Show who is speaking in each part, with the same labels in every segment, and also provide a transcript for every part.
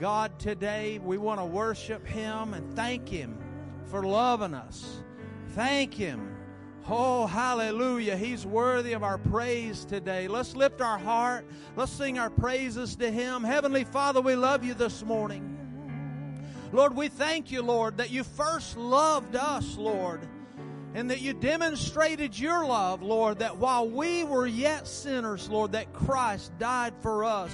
Speaker 1: God, today we want to worship Him and thank Him for loving us. Thank Him. Oh, hallelujah. He's worthy of our praise today. Let's lift our heart. Let's sing our praises to Him. Heavenly Father, we love you this morning. Lord, we thank you, Lord, that you first loved us, Lord, and that you demonstrated your love, Lord, that while we were yet sinners, Lord, that Christ died for us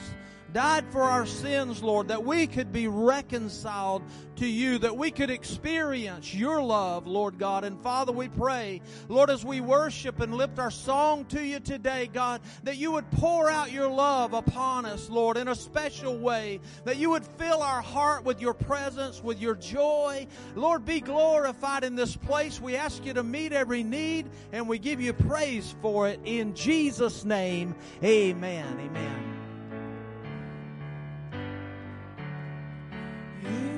Speaker 1: died for our sins, Lord, that we could be reconciled to you, that we could experience your love, Lord God. And Father, we pray, Lord, as we worship and lift our song to you today, God, that you would pour out your love upon us, Lord, in a special way, that you would fill our heart with your presence, with your joy. Lord, be glorified in this place. We ask you to meet every need, and we give you praise for it in Jesus' name. Amen. Amen.
Speaker 2: Take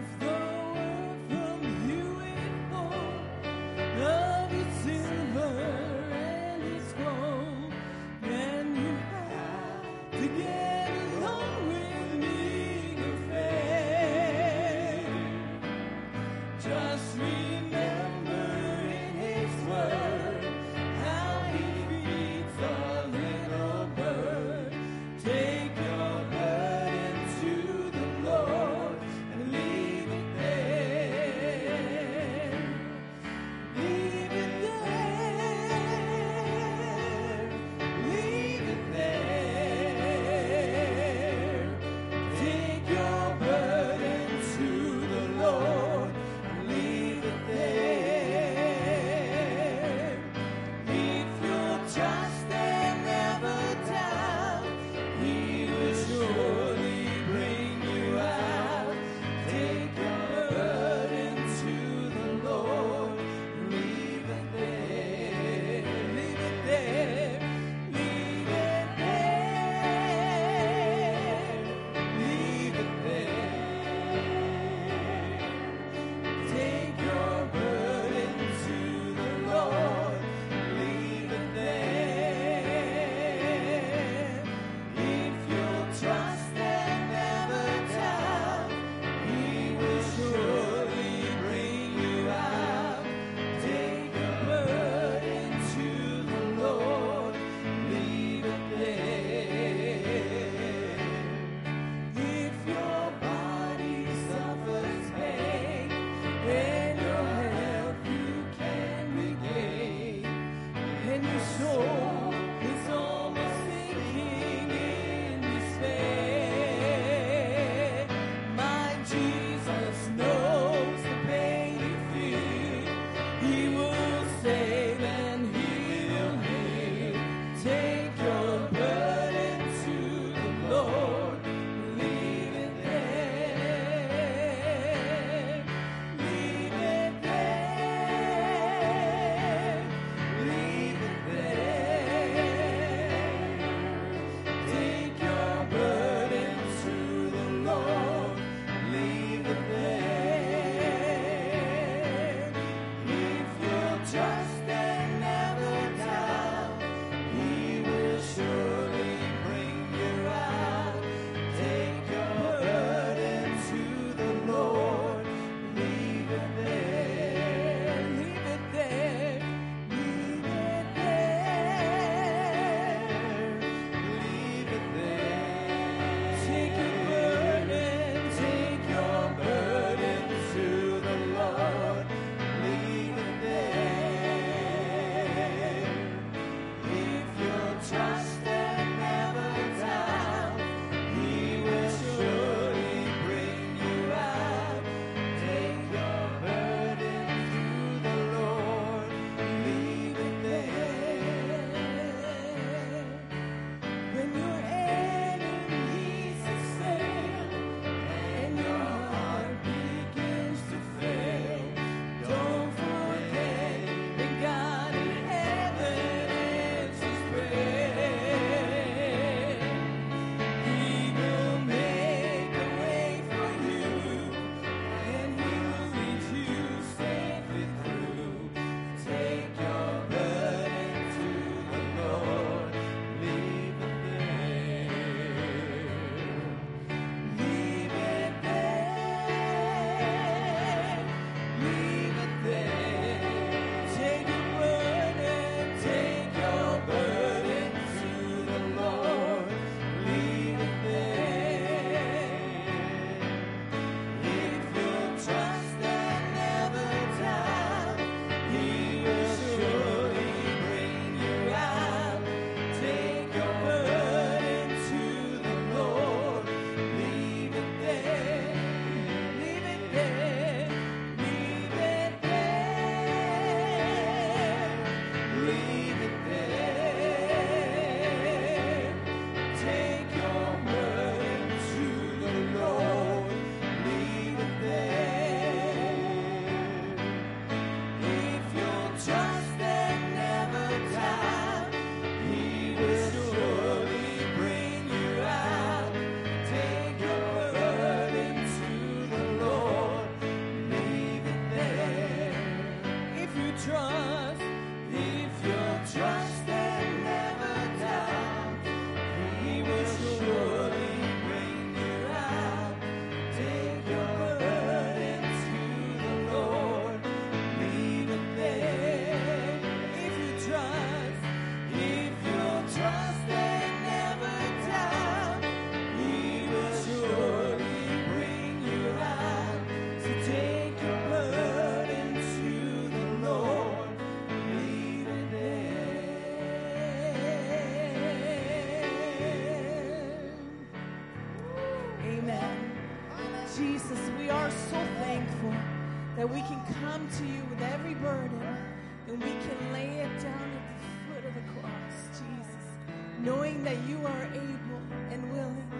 Speaker 2: knowing that you are able and willing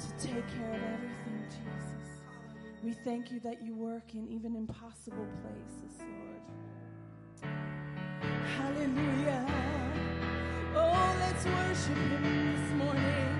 Speaker 2: to take care of everything, Jesus. We thank you that you work in even impossible places, Lord. Hallelujah. Oh, let's worship him this morning.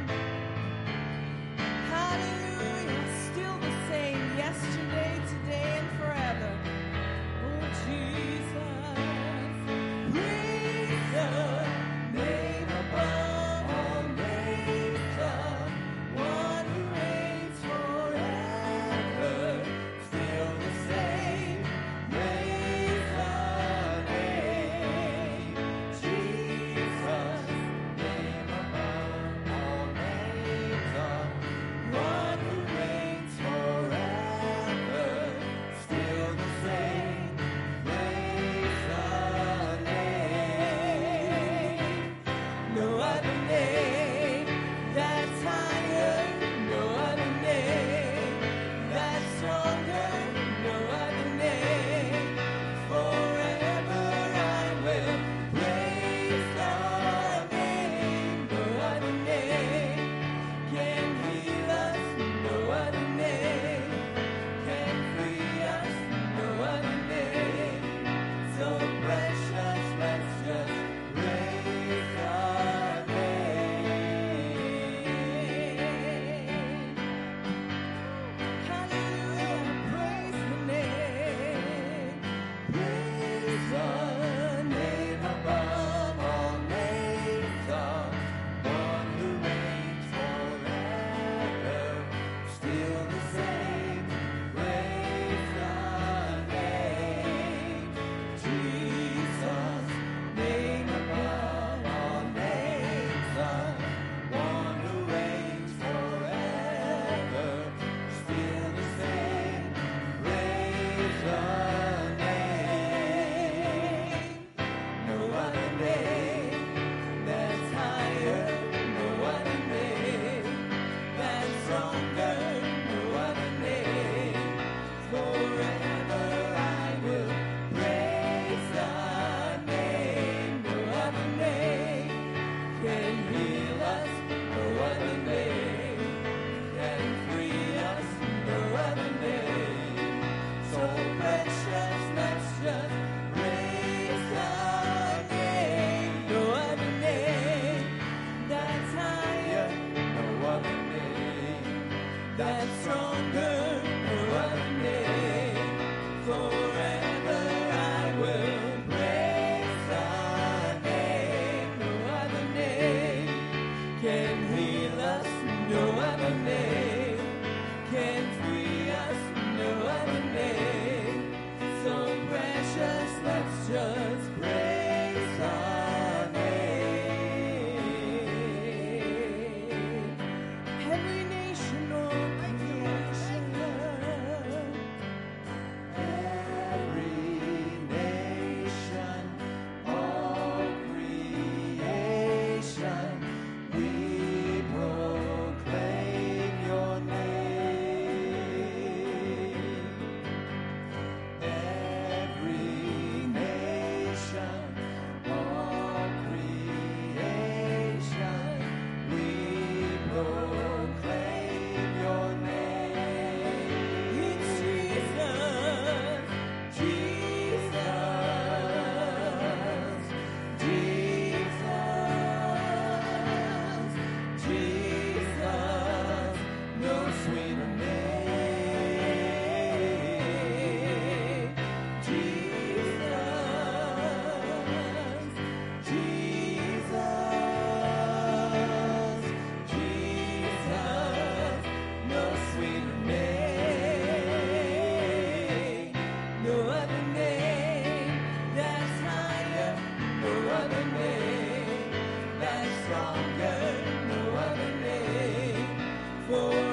Speaker 2: longer no other name for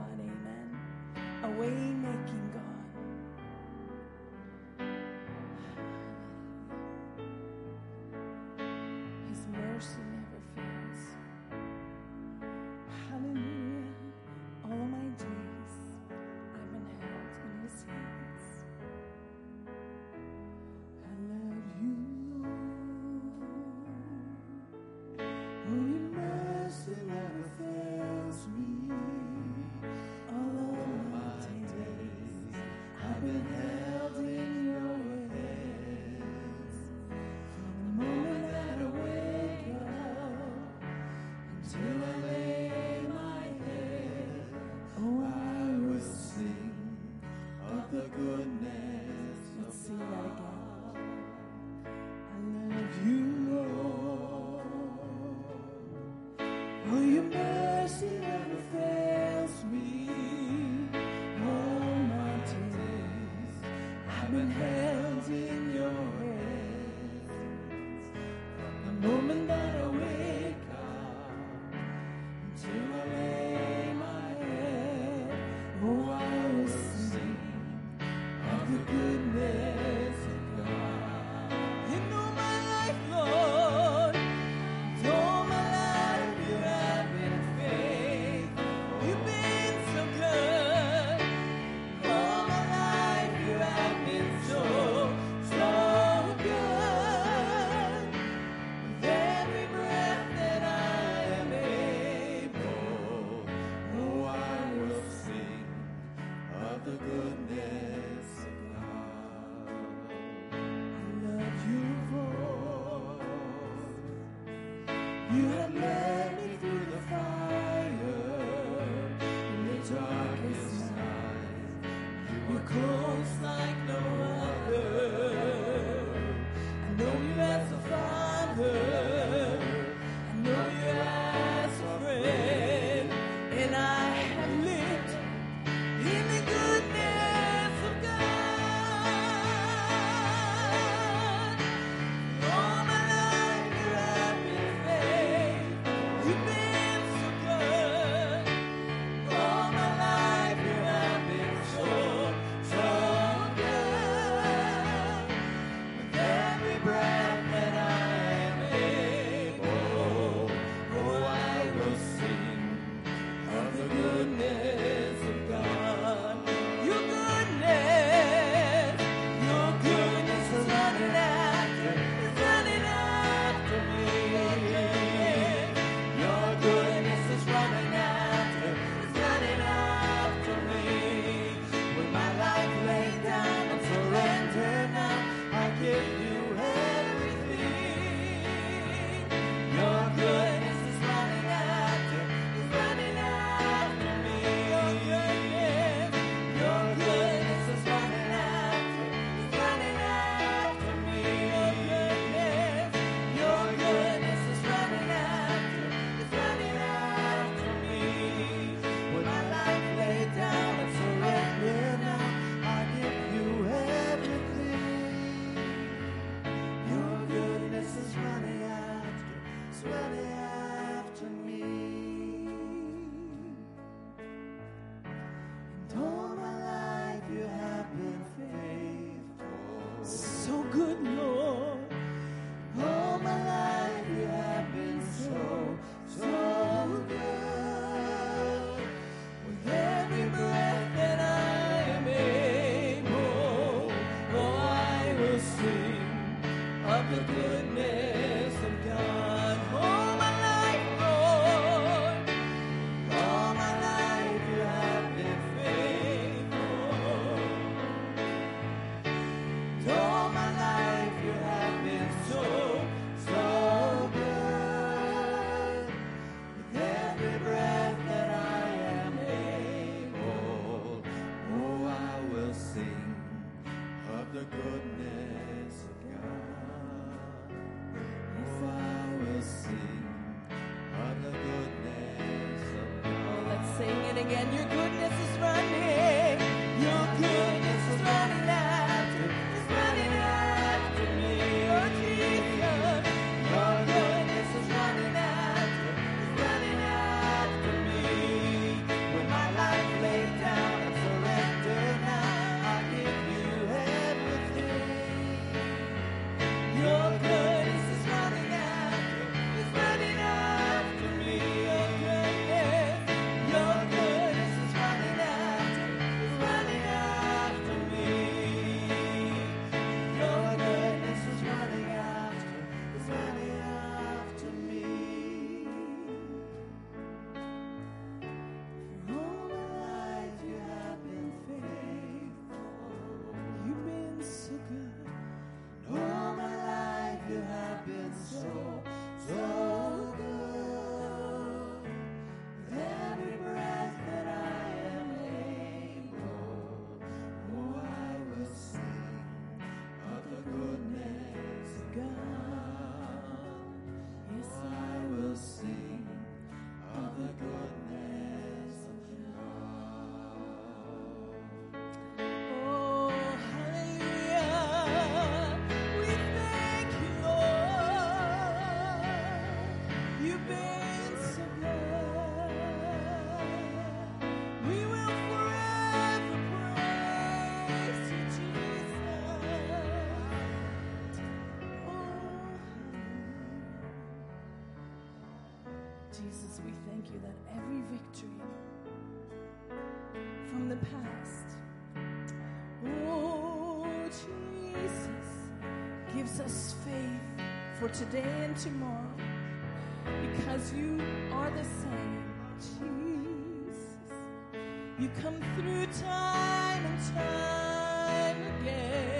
Speaker 2: serve thank you that every victory from the past, oh Jesus, gives us faith for today and tomorrow because you are the same, Jesus. You come through time and time again.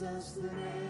Speaker 3: Jesus, the name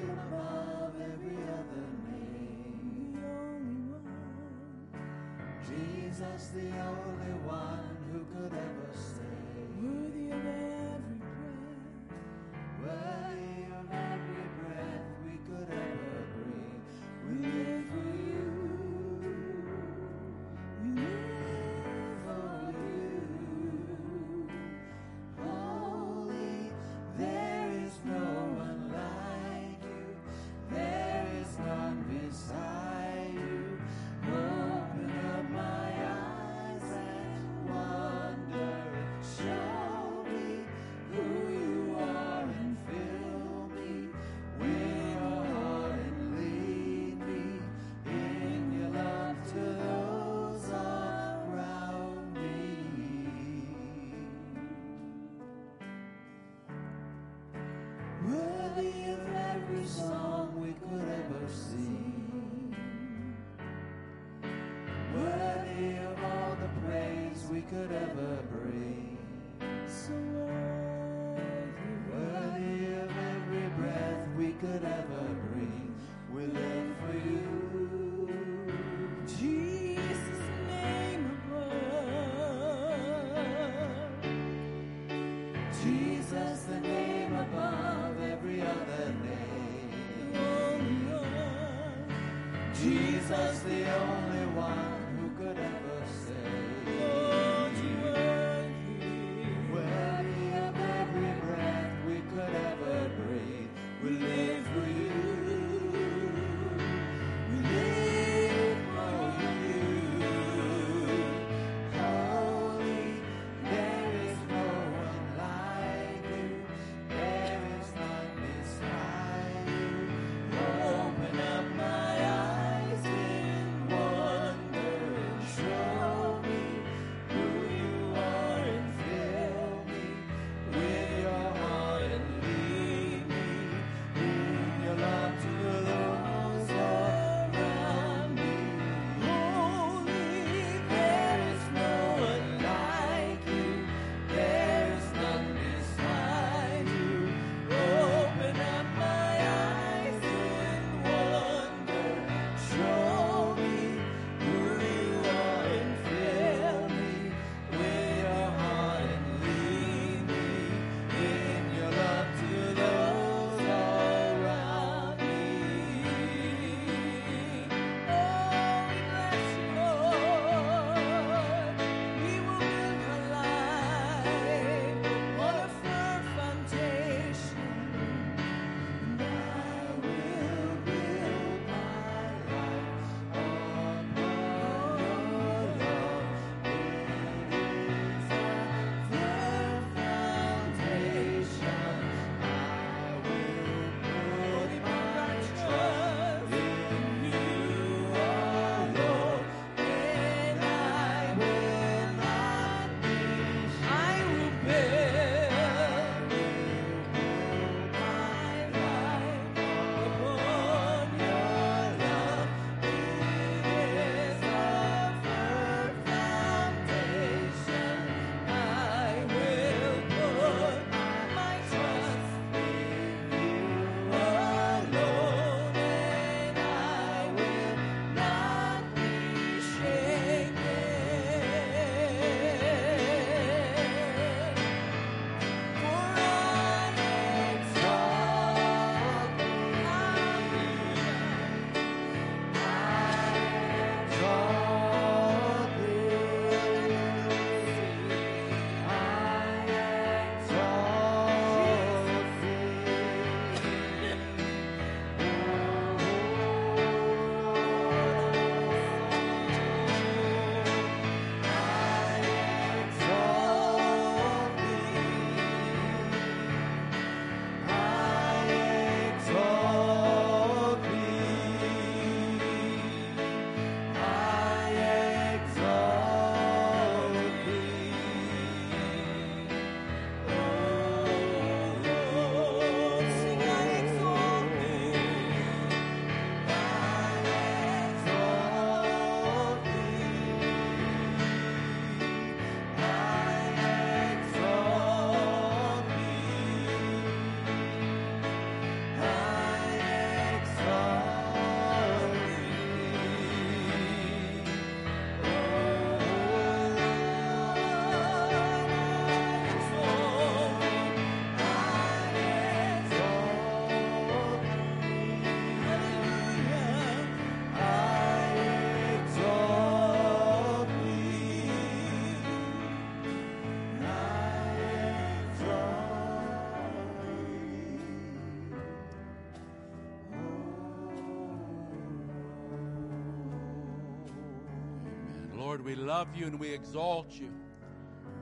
Speaker 3: love you and
Speaker 4: we exalt you.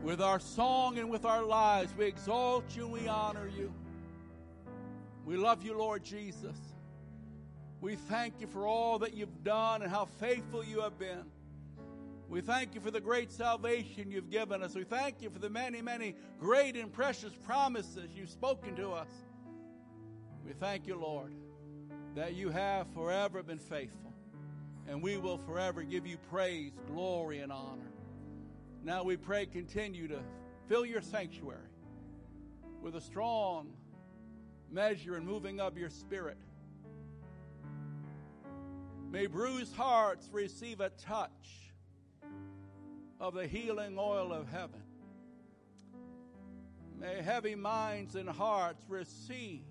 Speaker 4: With our song and with our lives, we exalt you and we honor you. We love you, Lord Jesus. We thank you for all that you've done and how faithful you have been. We thank you for the great salvation you've given us. We thank you for the many, many great and precious promises you've spoken to us. We thank you, Lord, that you have forever been faithful, and we will forever give you praise, glory, and honor. Now we pray, continue to fill your sanctuary with a strong measure and moving of your spirit. May bruised hearts receive a touch of the healing oil of heaven. May heavy minds and hearts receive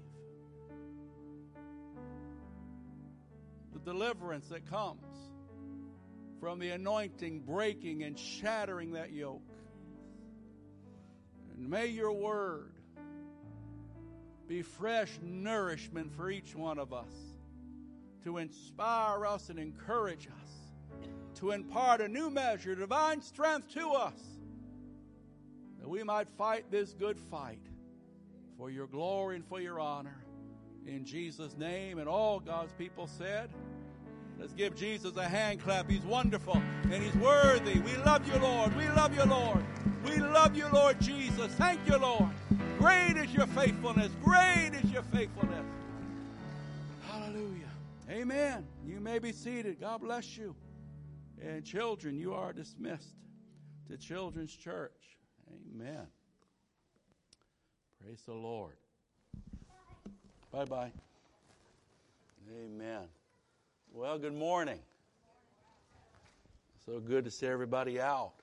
Speaker 4: the deliverance that comes from the anointing breaking and shattering that yoke. And may your word be fresh nourishment for each one of us to inspire us and encourage us, to impart a new measure, divine strength to us, that we might fight this good fight for your glory and for your honor. In Jesus' name, and all God's people said, Let's give Jesus a hand clap. He's wonderful and He's worthy. We love you, Lord. We love you, Lord. We love you, Lord Jesus. Thank you, Lord. Great is your faithfulness. Great is your faithfulness. Hallelujah. Amen. You may be seated. God bless you. And children, you are dismissed to Children's Church. Amen. Praise the Lord. Bye bye. Amen. Well, good morning. So good to see everybody out.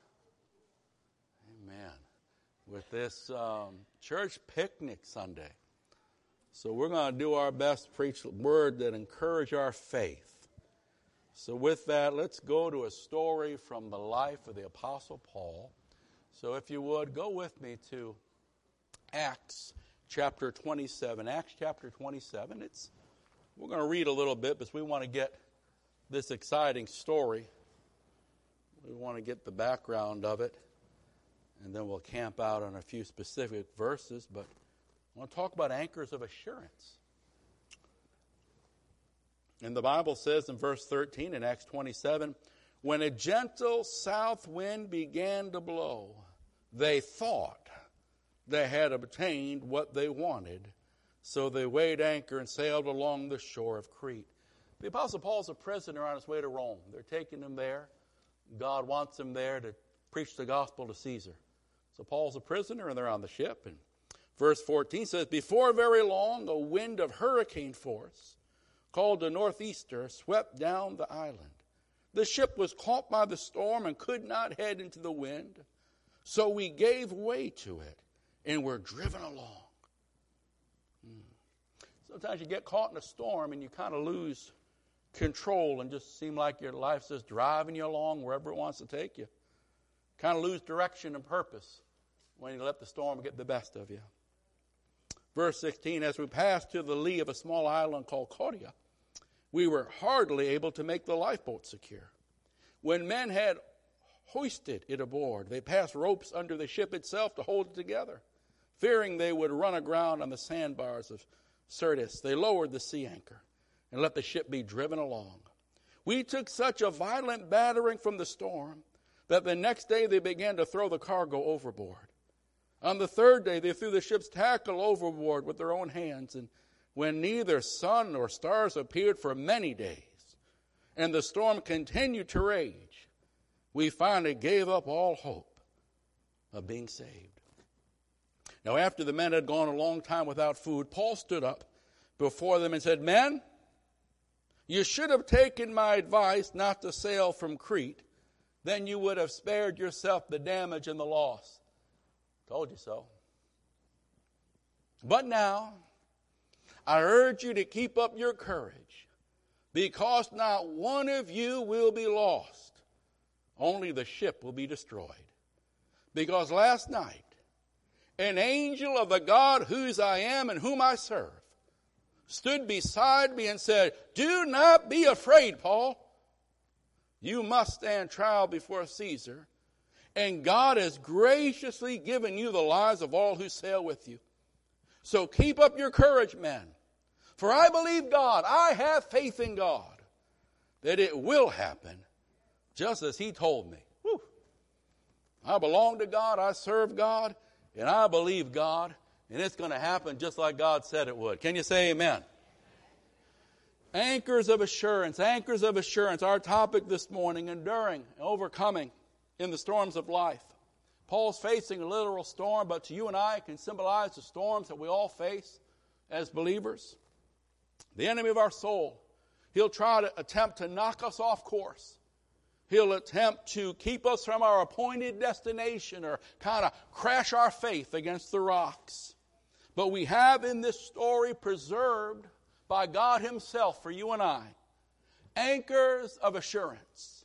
Speaker 4: Amen. With this um, church picnic Sunday. So we're going to do our best to preach a word that encourage our faith. So with that, let's go to a story from the life of the Apostle Paul. So if you would, go with me to Acts chapter 27. Acts chapter 27. It's we're going to read a little bit because we want to get this exciting story. We want to get the background of it, and then we'll camp out on a few specific verses. But I want to talk about anchors of assurance. And the Bible says in verse 13 in Acts 27 when a gentle south wind began to blow, they thought they had obtained what they wanted. So they weighed anchor and sailed along the shore of Crete. The Apostle Paul's a prisoner on his way to Rome. They're taking him there. God wants him there to preach the gospel to Caesar. So Paul's a prisoner and they're on the ship. And verse 14 says, Before very long, a wind of hurricane force called a northeaster swept down the island. The ship was caught by the storm and could not head into the wind. So we gave way to it and were driven along. Sometimes you get caught in a storm and you kind of lose control and just seem like your life's just driving you along wherever it wants to take you. Kind of lose direction and purpose when you let the storm get the best of you. Verse 16 As we passed to the lee of a small island called Cauda, we were hardly able to make the lifeboat secure. When men had hoisted it aboard, they passed ropes under the ship itself to hold it together. Fearing they would run aground on the sandbars of Syrtis, they lowered the sea anchor and let the ship be driven along. We took such a violent battering from the storm that the next day they began to throw the cargo overboard. On the third day, they threw the ship's tackle overboard with their own hands, and when neither sun nor stars appeared for many days, and the storm continued to rage, we finally gave up all hope of being saved. Now, after the men had gone a long time without food, Paul stood up before them and said, Men, you should have taken my advice not to sail from Crete. Then you would have spared yourself the damage and the loss. Told you so. But now, I urge you to keep up your courage, because not one of you will be lost, only the ship will be destroyed. Because last night, an angel of the God whose I am and whom I serve stood beside me and said, Do not be afraid, Paul. You must stand trial before Caesar, and God has graciously given you the lives of all who sail with you. So keep up your courage, men. For I believe God, I have faith in God, that it will happen just as He told me. Whew. I belong to God, I serve God, and I believe God, and it's going to happen just like God said it would. Can you say amen? Anchors of assurance, anchors of assurance. Our topic this morning, enduring, overcoming in the storms of life. Paul's facing a literal storm, but to you and I, it can symbolize the storms that we all face as believers. The enemy of our soul, he'll try to attempt to knock us off course. He'll attempt to keep us from our appointed destination or kind of crash our faith against the rocks. But we have in this story preserved by God Himself for you and I anchors of assurance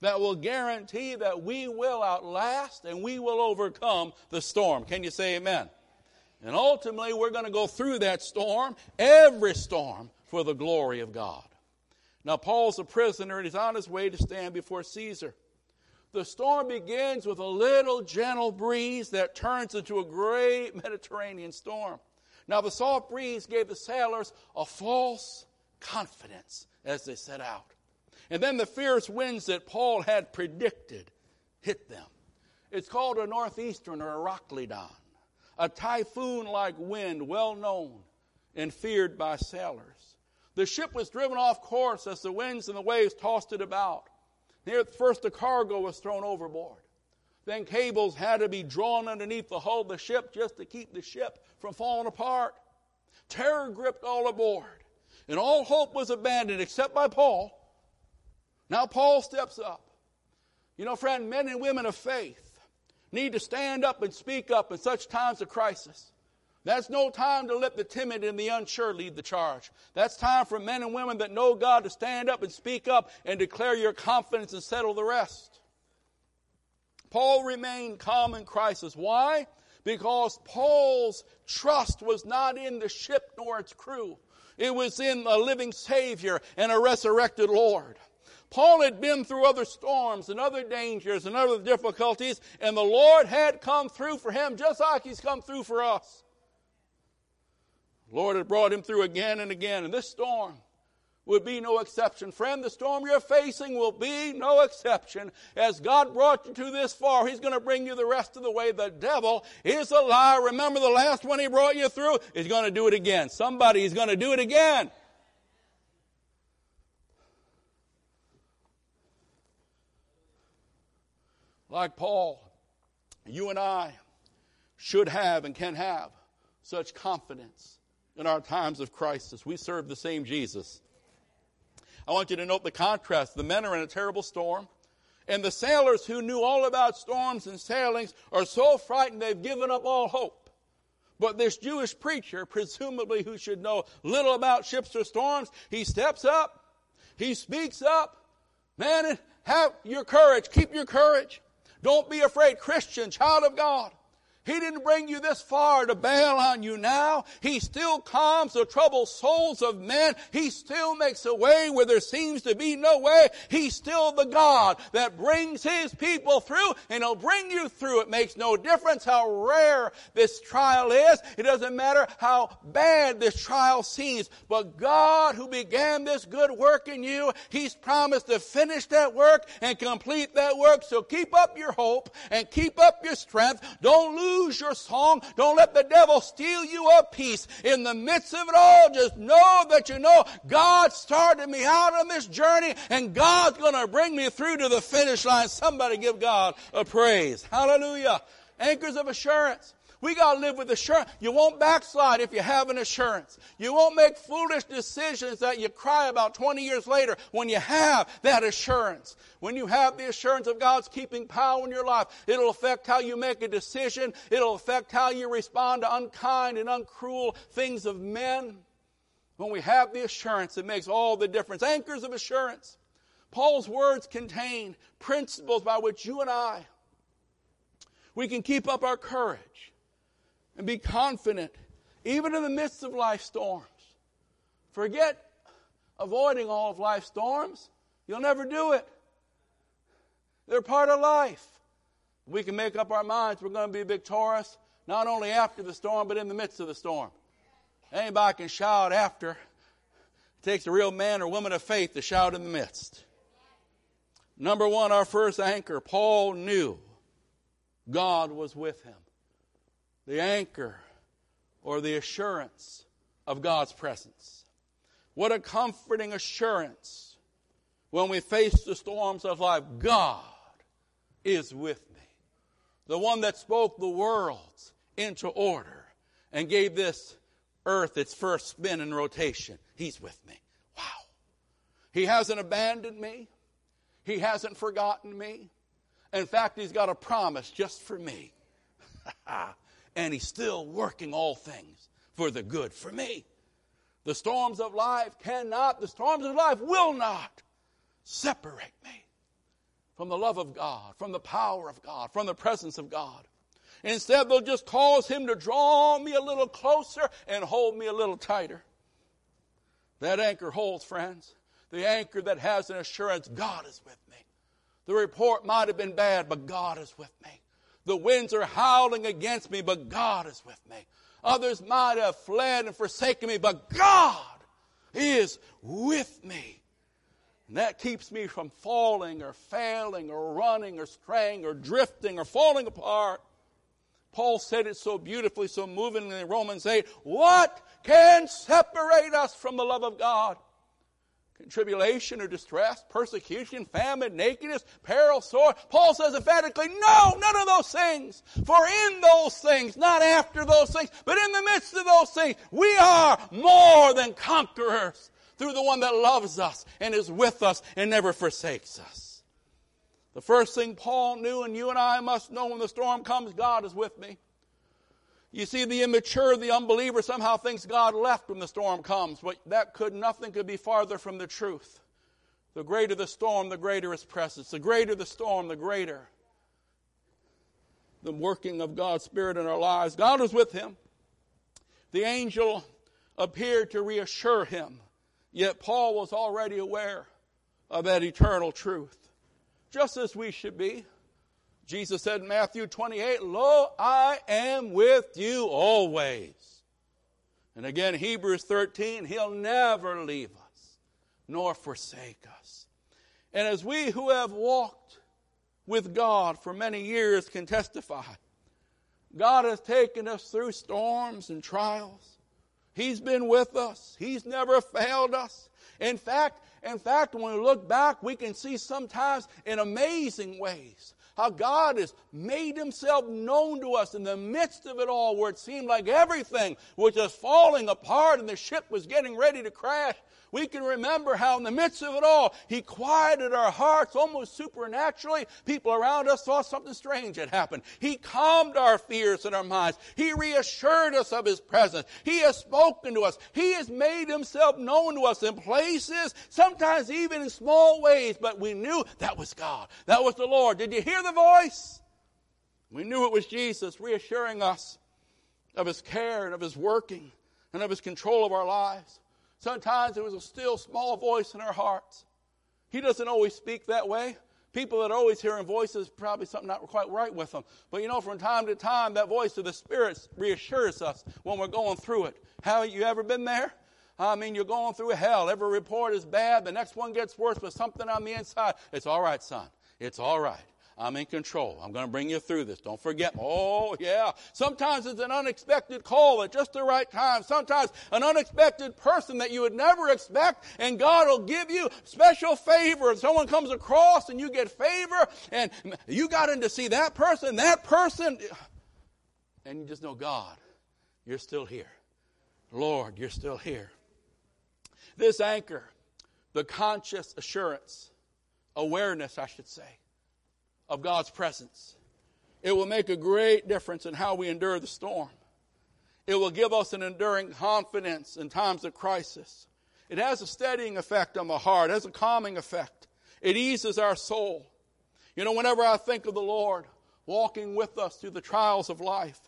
Speaker 4: that will guarantee that we will outlast and we will overcome the storm. Can you say amen? And ultimately, we're going to go through that storm, every storm, for the glory of God. Now, Paul's a prisoner and he's on his way to stand before Caesar. The storm begins with a little gentle breeze that turns into a great Mediterranean storm. Now, the soft breeze gave the sailors a false confidence as they set out. And then the fierce winds that Paul had predicted hit them. It's called a northeastern or a Euroclydon, a typhoon like wind well known and feared by sailors. The ship was driven off course as the winds and the waves tossed it about. First the cargo was thrown overboard. Then cables had to be drawn underneath the hull of the ship just to keep the ship from falling apart. Terror gripped all aboard, and all hope was abandoned except by Paul. Now Paul steps up. You know, friend, men and women of faith need to stand up and speak up in such times of crisis. That's no time to let the timid and the unsure lead the charge. That's time for men and women that know God to stand up and speak up and declare your confidence and settle the rest. Paul remained calm in crisis. Why? Because Paul's trust was not in the ship nor its crew. It was in a living Savior and a resurrected Lord. Paul had been through other storms and other dangers and other difficulties, and the Lord had come through for him just like He's come through for us. Lord had brought him through again and again, and this storm would be no exception. Friend, the storm you're facing will be no exception. As God brought you to this far, He's going to bring you the rest of the way. The devil is a liar. Remember the last one He brought you through? He's going to do it again. Somebody is going to do it again. Like Paul, you and I should have and can have such confidence in our times of crisis. We serve the same Jesus. I want you to note the contrast. The men are in a terrible storm. And the sailors who knew all about storms and sailings are so frightened they've given up all hope. But this Jewish preacher, presumably who should know little about ships or storms, he steps up, he speaks up. Man, have your courage, keep your courage. Don't be afraid, Christian, child of God. He didn't bring you this far to bail on you now. He still calms the troubled souls of men. He still makes a way where there seems to be no way. He's still the God that brings His people through and He'll bring you through. It makes no difference how rare this trial is. It doesn't matter how bad this trial seems. But God who began this good work in you, He's promised to finish that work and complete that work. So keep up your hope and keep up your strength. Don't lose lose your song. Don't let the devil steal you of peace. In the midst of it all, just know that you know God started me out on this journey and God's going to bring me through to the finish line. Somebody give God a praise. Hallelujah. Anchors of assurance. We got to live with assurance. You won't backslide if you have an assurance. You won't make foolish decisions that you cry about 20 years later when you have that assurance. When you have the assurance of God's keeping power in your life, it'll affect how you make a decision. It'll affect how you respond to unkind and uncruel things of men. When we have the assurance, it makes all the difference. Anchors of assurance. Paul's words contain principles by which you and I we can keep up our courage and be confident, even in the midst of life storms. Forget avoiding all of life's storms. You'll never do it. They're part of life. We can make up our minds we're going to be victorious not only after the storm, but in the midst of the storm. Anybody can shout after. It takes a real man or woman of faith to shout in the midst. Number one, our first anchor, Paul knew God was with him. The anchor or the assurance of God's presence. What a comforting assurance when we face the storms of life. God is with me. The one that spoke the worlds into order and gave this earth its first spin and rotation. He's with me. Wow. He hasn't abandoned me. He hasn't forgotten me. In fact, He's got a promise just for me. and He's still working all things for the good for me. The storms of life cannot, the storms of life will not separate me from the love of God, from the power of God, from the presence of God. Instead, they'll just cause Him to draw me a little closer and hold me a little tighter. That anchor holds, friends. The anchor that has an assurance God is with me. The report might have been bad, but God is with me. The winds are howling against me, but God is with me. Others might have fled and forsaken me, but God is with me. And that keeps me from falling or failing or running or straying or drifting or falling apart. Paul said it so beautifully, so movingly in Romans 8. What can separate us from the love of God? Tribulation or distress, persecution, famine, nakedness, peril, sword. Paul says emphatically, no, none of those things. For in those things, not after those things, but in the midst of those things, we are more than conquerors through the one that loves us and is with us and never forsakes us. The first thing Paul knew, and you and I must know when the storm comes, God is with me. You see, the immature, the unbeliever somehow thinks God left when the storm comes, but that could, nothing could be farther from the truth. The greater the storm, the greater his presence. The greater the storm, the greater the working of God's Spirit in our lives. God was with him. The angel appeared to reassure him. Yet Paul was already aware of that eternal truth, just as we should be. Jesus said in Matthew 28, Lo, I am with you always. And again, Hebrews 13, He'll never leave us nor forsake us. And as we who have walked with God for many years can testify, God has taken us through storms and trials. He's been with us. He's never failed us. In fact, in fact, when we look back, we can see sometimes in amazing ways how God has made himself known to us in the midst of it all, where it seemed like everything was just falling apart and the ship was getting ready to crash we can remember how in the midst of it all, He quieted our hearts almost supernaturally. People around us saw something strange had happened. He calmed our fears and our minds. He reassured us of His presence. He has spoken to us. He has made Himself known to us in places, sometimes even in small ways, but we knew that was God. That was the Lord. Did you hear the voice? We knew it was Jesus reassuring us of His care and of His working and of His control of our lives. Sometimes it was a still small voice in our hearts. He doesn't always speak that way. People that are always hearing voices, probably something not quite right with them. But you know, from time to time, that voice of the Spirit reassures us when we're going through it. Have you ever been there? I mean, you're going through hell. Every report is bad. The next one gets worse, but something on the inside. It's all right, son. It's all right. I'm in control. I'm going to bring you through this. Don't forget. Oh, yeah. Sometimes it's an unexpected call at just the right time. Sometimes an unexpected person that you would never expect, and God will give you special favor. If someone comes across and you get favor, and you got in to see that person, that person, and you just know, God, you're still here. Lord, you're still here. This anchor, the conscious assurance, awareness, I should say of God's presence. It will make a great difference in how we endure the storm. It will give us an enduring confidence in times of crisis. It has a steadying effect on the heart, it has a calming effect. It eases our soul. You know, whenever I think of the Lord walking with us through the trials of life,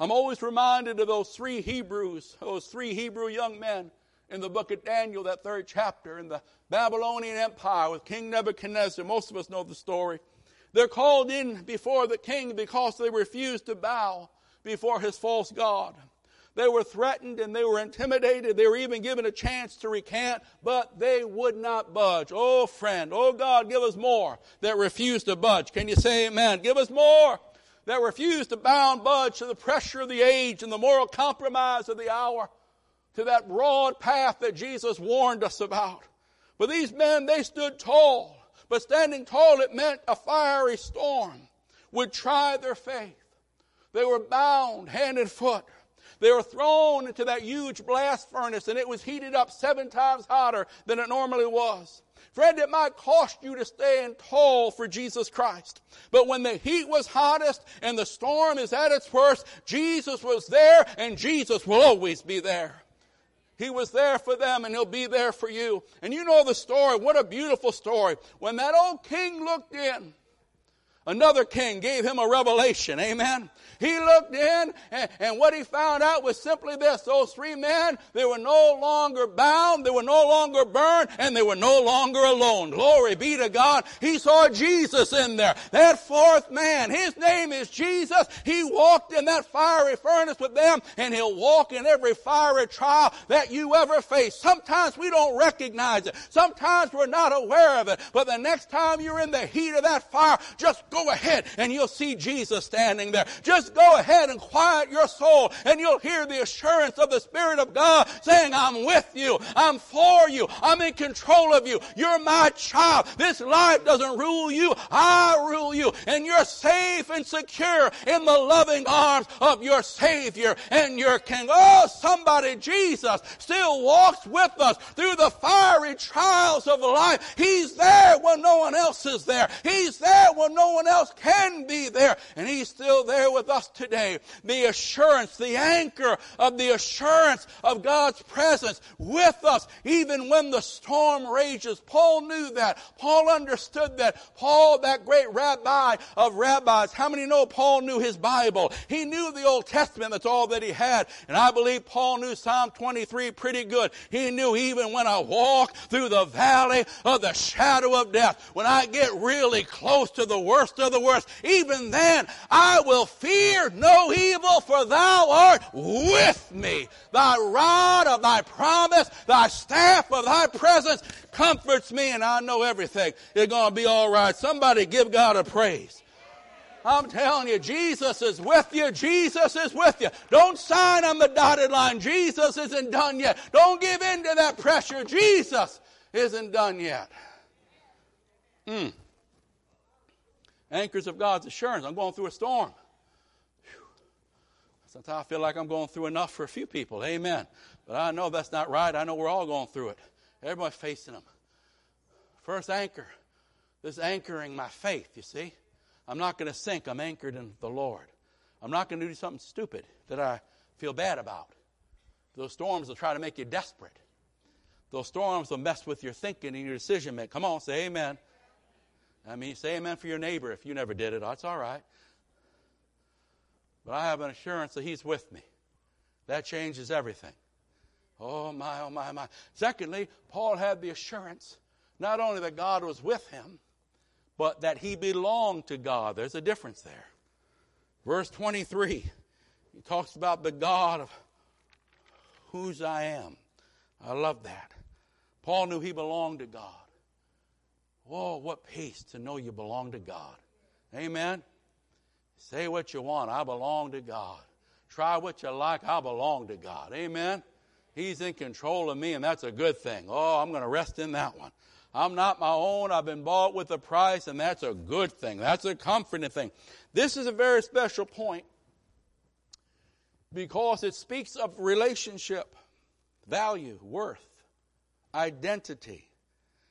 Speaker 4: I'm always reminded of those three Hebrews, those three Hebrew young men in the book of Daniel, that third chapter, in the Babylonian Empire with King Nebuchadnezzar. Most of us know the story. They're called in before the king because they refused to bow before his false God. They were threatened and they were intimidated. They were even given a chance to recant, but they would not budge. Oh, friend, oh God, give us more that refuse to budge. Can you say amen? Give us more that refuse to bow and budge to the pressure of the age and the moral compromise of the hour, to that broad path that Jesus warned us about. But these men, they stood tall. But standing tall, it meant a fiery storm would try their faith. They were bound hand and foot. They were thrown into that huge blast furnace and it was heated up seven times hotter than it normally was. Friend, it might cost you to stand tall for Jesus Christ. But when the heat was hottest and the storm is at its worst, Jesus was there and Jesus will always be there. He was there for them and he'll be there for you. And you know the story. What a beautiful story. When that old king looked in, another king gave him a revelation. Amen. He looked in, and, and, what he found out was simply this. Those three men, they were no longer bound, they were no longer burned, and they were no longer alone. Glory be to God. He saw Jesus in there. That fourth man, his name is Jesus. He walked in that fiery furnace with them, and he'll walk in every fiery trial that you ever face. Sometimes we don't recognize it. Sometimes we're not aware of it. But the next time you're in the heat of that fire, just go ahead and you'll see Jesus standing there. Just go ahead and quiet your soul and you'll hear the assurance of the Spirit of God saying, I'm with you. I'm for you. I'm in control of you. You're my child. This life doesn't rule you. I rule you. And you're safe and secure in the loving arms of your Savior and your King. Oh, somebody, Jesus still walks with us through the fiery trials of life. He's there when no one else is there. He's there when no one else can be there. And He's still there with us today. The assurance, the anchor of the assurance of God's presence with us, even when the storm rages. Paul knew that. Paul understood that. Paul, that great rabbi of rabbis, how many know Paul knew his Bible? He knew the Old Testament. That's all that he had. And I believe Paul knew Psalm 23 pretty good. He knew even when I walk through the valley of the shadow of death, when I get really close to the worst of the worst, even then I will fear no evil, for thou art with me. Thy rod of thy promise, thy staff of thy presence comforts me, and I know everything is going to be all right. Somebody give God a praise. I'm telling you, Jesus is with you. Jesus is with you. Don't sign on the dotted line. Jesus isn't done yet. Don't give in to that pressure. Jesus isn't done yet. Mm. Anchors of God's assurance. I'm going through a storm. Sometimes I feel like I'm going through enough for a few people. Amen. But I know that's not right. I know we're all going through it. Everybody's facing them. First anchor. This anchoring my faith, you see. I'm not going to sink. I'm anchored in the Lord. I'm not going to do something stupid that I feel bad about. Those storms will try to make you desperate. Those storms will mess with your thinking and your decision making. Come on, say amen. I mean, say amen for your neighbor if you never did it. That's all right. But I have an assurance that He's with me. That changes everything. Oh, my, oh, my, my. Secondly, Paul had the assurance not only that God was with him, but that he belonged to God. There's a difference there. Verse 23, he talks about the God of whose I am. I love that. Paul knew he belonged to God. Oh, what peace to know you belong to God. Amen. Say what you want. I belong to God. Try what you like. I belong to God. Amen. He's in control of me, and that's a good thing. Oh, I'm going to rest in that one. I'm not my own. I've been bought with a price, and that's a good thing. That's a comforting thing. This is a very special point because it speaks of relationship, value, worth, identity.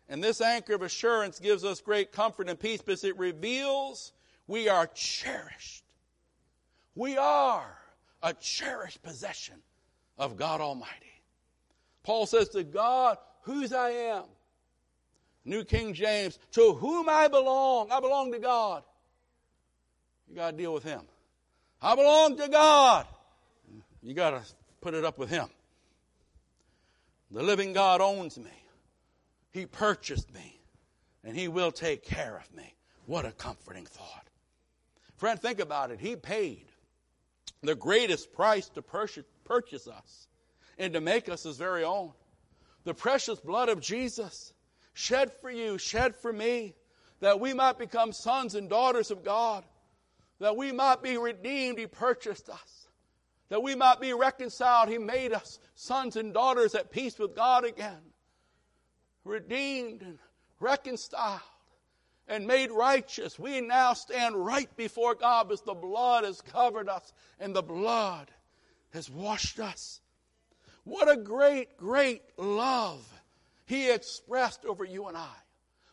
Speaker 4: And this anchor of assurance gives us great comfort and peace because it reveals we are cherished. We are a cherished possession of God Almighty. Paul says to God, whose I am. New King James, to whom I belong. I belong to God. You got to deal with Him. I belong to God. You got to put it up with Him. The living God owns me. He purchased me, and He will take care of me. What a comforting thought. Friend, think about it. He paid the greatest price to purchase us and to make us his very own. The precious blood of Jesus shed for you, shed for me, that we might become sons and daughters of God, that we might be redeemed. He purchased us, that we might be reconciled. He made us sons and daughters at peace with God again, redeemed and reconciled and made righteous. We now stand right before God because the blood has covered us and the blood has washed us. What a great, great love He expressed over you and I.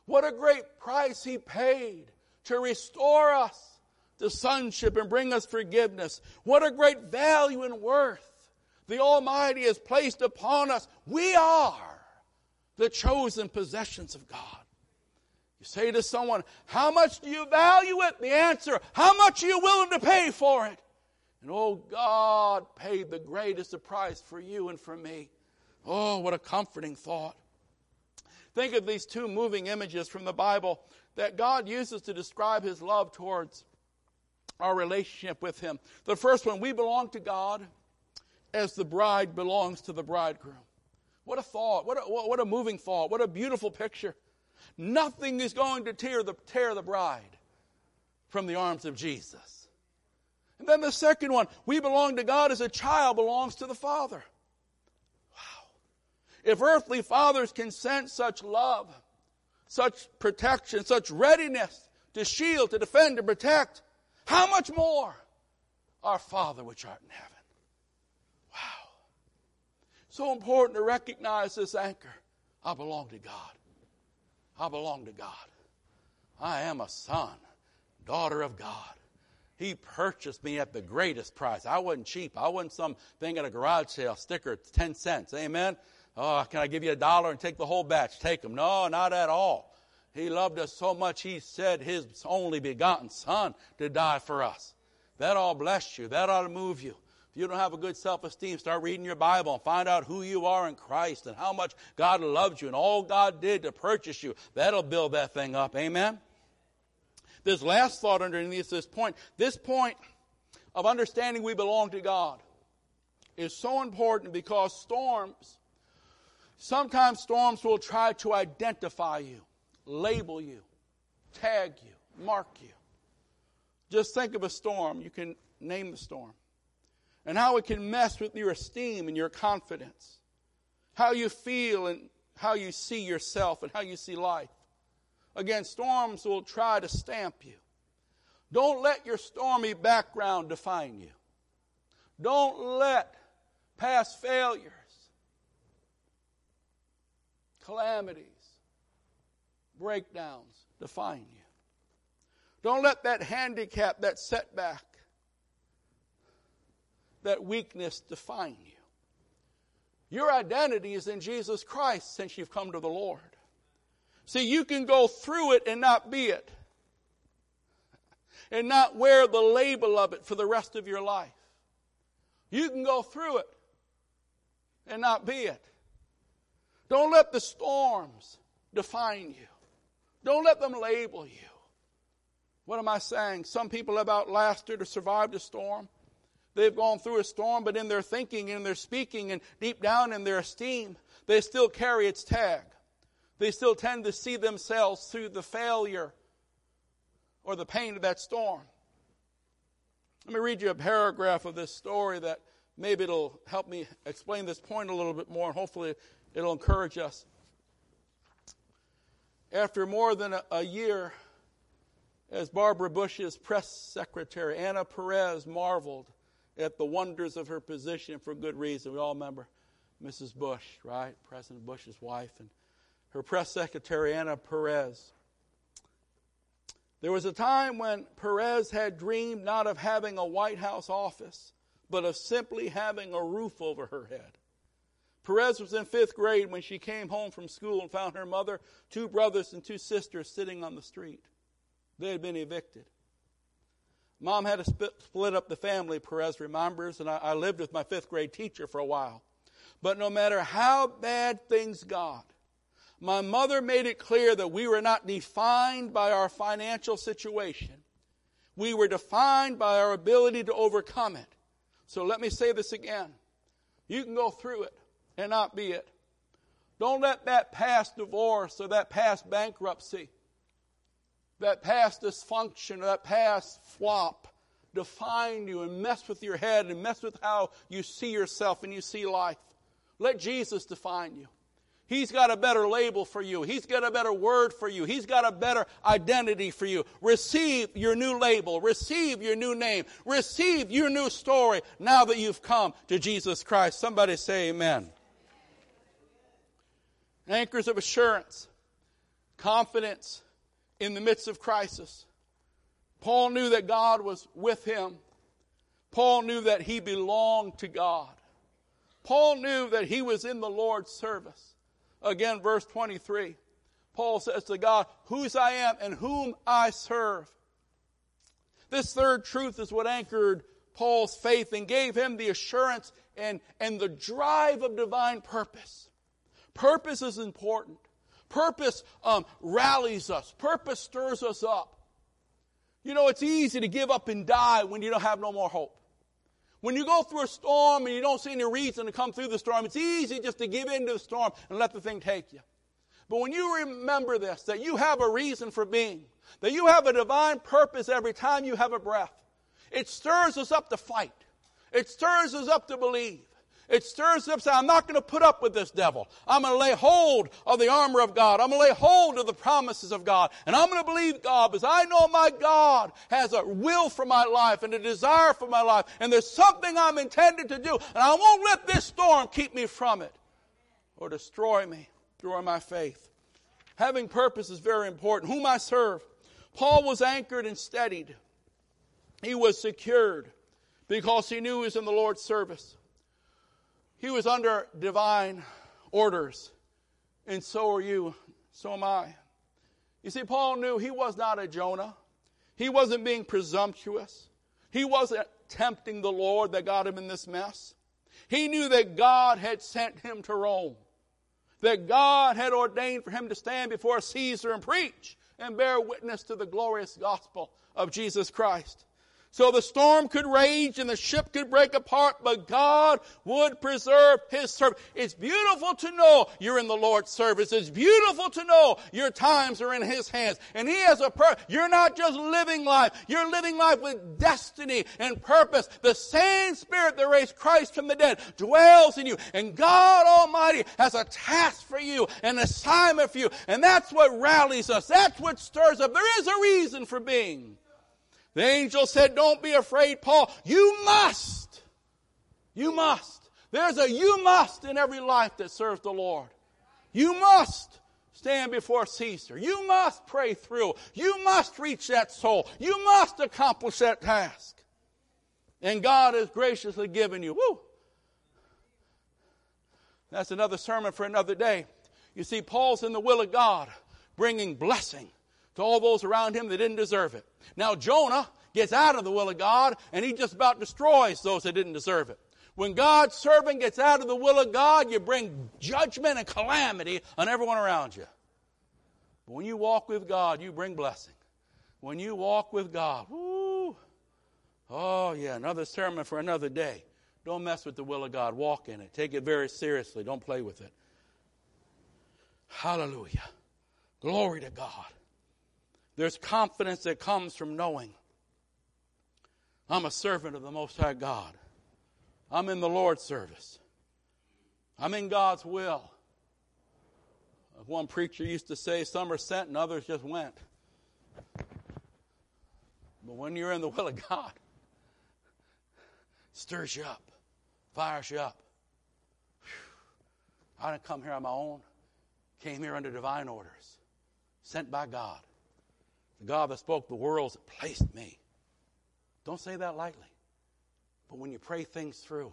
Speaker 4: What a great price He paid to restore us to sonship and bring us forgiveness. What a great value and worth the Almighty has placed upon us. We are the chosen possessions of God. You say to someone, How much do you value it? The answer, How much are you willing to pay for it? And oh, God paid the greatest price for you and for me. Oh, what a comforting thought. Think of these two moving images from the Bible that God uses to describe his love towards our relationship with him. The first one, we belong to God as the bride belongs to the bridegroom. What a thought. What a, what a moving thought. What a beautiful picture. Nothing is going to tear the, tear the bride from the arms of Jesus. And then the second one, we belong to God as a child belongs to the Father. Wow. If earthly fathers can sense such love, such protection, such readiness to shield, to defend, to protect, how much more our Father which art in heaven? So important to recognize this anchor. I belong to God. I belong to God. I am a son, daughter of God. He purchased me at the greatest price. I wasn't cheap. I wasn't some thing at a garage sale sticker, 10 cents. Amen. Oh, can I give you a dollar and take the whole batch? Take them. No, not at all. He loved us so much, he said his only begotten son to die for us. That all bless you. That ought to move you. If you don't have a good self esteem, start reading your Bible and find out who you are in Christ and how much God loves you and all God did to purchase you. That'll build that thing up. Amen? This last thought underneath this point, this point of understanding we belong to God is so important because storms, sometimes storms will try to identify you, label you, tag you, mark you. Just think of a storm. You can name the storm and how it can mess with your esteem and your confidence, how you feel and how you see yourself and how you see life. Again, storms will try to stamp you. Don't let your stormy background define you. Don't let past failures, calamities, breakdowns define you. Don't let that handicap, that setback, that weakness define you. Your identity is in Jesus Christ since you've come to the Lord. See, you can go through it and not be it. And not wear the label of it for the rest of your life. You can go through it and not be it. Don't let the storms define you. Don't let them label you. What am I saying? Some people have outlasted or survived a storm. They've gone through a storm, but in their thinking, in their speaking, and deep down in their esteem, they still carry its tag. They still tend to see themselves through the failure or the pain of that storm. Let me read you a paragraph of this story that maybe it'll help me explain this point a little bit more, and hopefully it'll encourage us. After more than a, a year as Barbara Bush's press secretary, Anna Perez marveled at the wonders of her position for good reason. We all remember Mrs. Bush, right? President Bush's wife, and her press secretary, Anna Perez. There was a time when Perez had dreamed not of having a White House office, but of simply having a roof over her head. Perez was in fifth grade when she came home from school and found her mother, two brothers, and two sisters sitting on the street. They had been evicted. Mom had to split up the family, Perez remembers, and I, I lived with my fifth grade teacher for a while. But no matter how bad things got, My mother made it clear that we were not defined by our financial situation. We were defined by our ability to overcome it. So let me say this again. You can go through it and not be it. Don't let that past divorce or that past bankruptcy, that past dysfunction, that past flop define you and mess with your head and mess with how you see yourself and you see life. Let Jesus define you. He's got a better label for you. He's got a better word for you. He's got a better identity for you. Receive your new label. Receive your new name. Receive your new story now that you've come to Jesus Christ. Somebody say amen. Anchors of assurance, confidence in the midst of crisis. Paul knew that God was with him. Paul knew that he belonged to God. Paul knew that he was in the Lord's service. Again, verse 23. Paul says to God, Whose I am and whom I serve. This third truth is what anchored Paul's faith and gave him the assurance and, and the drive of divine purpose. Purpose is important. Purpose um, rallies us. Purpose stirs us up. You know, it's easy to give up and die when you don't have no more hope. When you go through a storm and you don't see any reason to come through the storm, it's easy just to give in to the storm and let the thing take you. But when you remember this, that you have a reason for being, that you have a divine purpose every time you have a breath, it stirs us up to fight. It stirs us up to believe. It stirs up, I'm not going to put up with this devil. I'm going to lay hold of the armor of God. I'm going to lay hold of the promises of God. And I'm going to believe God because I know my God has a will for my life and a desire for my life. And there's something I'm intended to do. And I won't let this storm keep me from it or destroy me, destroy my faith. Having purpose is very important. Whom I serve. Paul was anchored and steadied. He was secured because he knew he was in the Lord's service. He was under divine orders, and so are you, so am I. You see, Paul knew he was not a Jonah. He wasn't being presumptuous. He wasn't tempting the Lord that got him in this mess. He knew that God had sent him to Rome, that God had ordained for him to stand before Caesar and preach and bear witness to the glorious gospel of Jesus Christ. So the storm could rage and the ship could break apart, but God would preserve His servant. It's beautiful to know you're in the Lord's service. It's beautiful to know your times are in His hands. And He has a purpose. You're not just living life. You're living life with destiny and purpose. The same Spirit that raised Christ from the dead dwells in you. And God Almighty has a task for you, an assignment for you. And that's what rallies us. That's what stirs up. There is a reason for being. The angel said, Don't be afraid, Paul. You must. You must. There's a you must in every life that serves the Lord. You must stand before Caesar. You must pray through. You must reach that soul. You must accomplish that task. And God has graciously given you. Woo! That's another sermon for another day. You see, Paul's in the will of God, bringing blessing to all those around him that didn't deserve it. Now, Jonah gets out of the will of God and he just about destroys those that didn't deserve it. When God's servant gets out of the will of God, you bring judgment and calamity on everyone around you. But when you walk with God, you bring blessing. When you walk with God, oh yeah, another sermon for another day. Don't mess with the will of God. Walk in it. Take it very seriously. Don't play with it. Hallelujah. Glory to God. There's confidence that comes from knowing I'm a servant of the Most High God. I'm in the Lord's service. I'm in God's will. One preacher used to say, Some are sent and others just went. But when you're in the will of God, stirs you up, fires you up. Whew. I didn't come here on my own. Came here under divine orders, sent by God. The God that spoke the worlds placed me. Don't say that lightly. But when you pray things through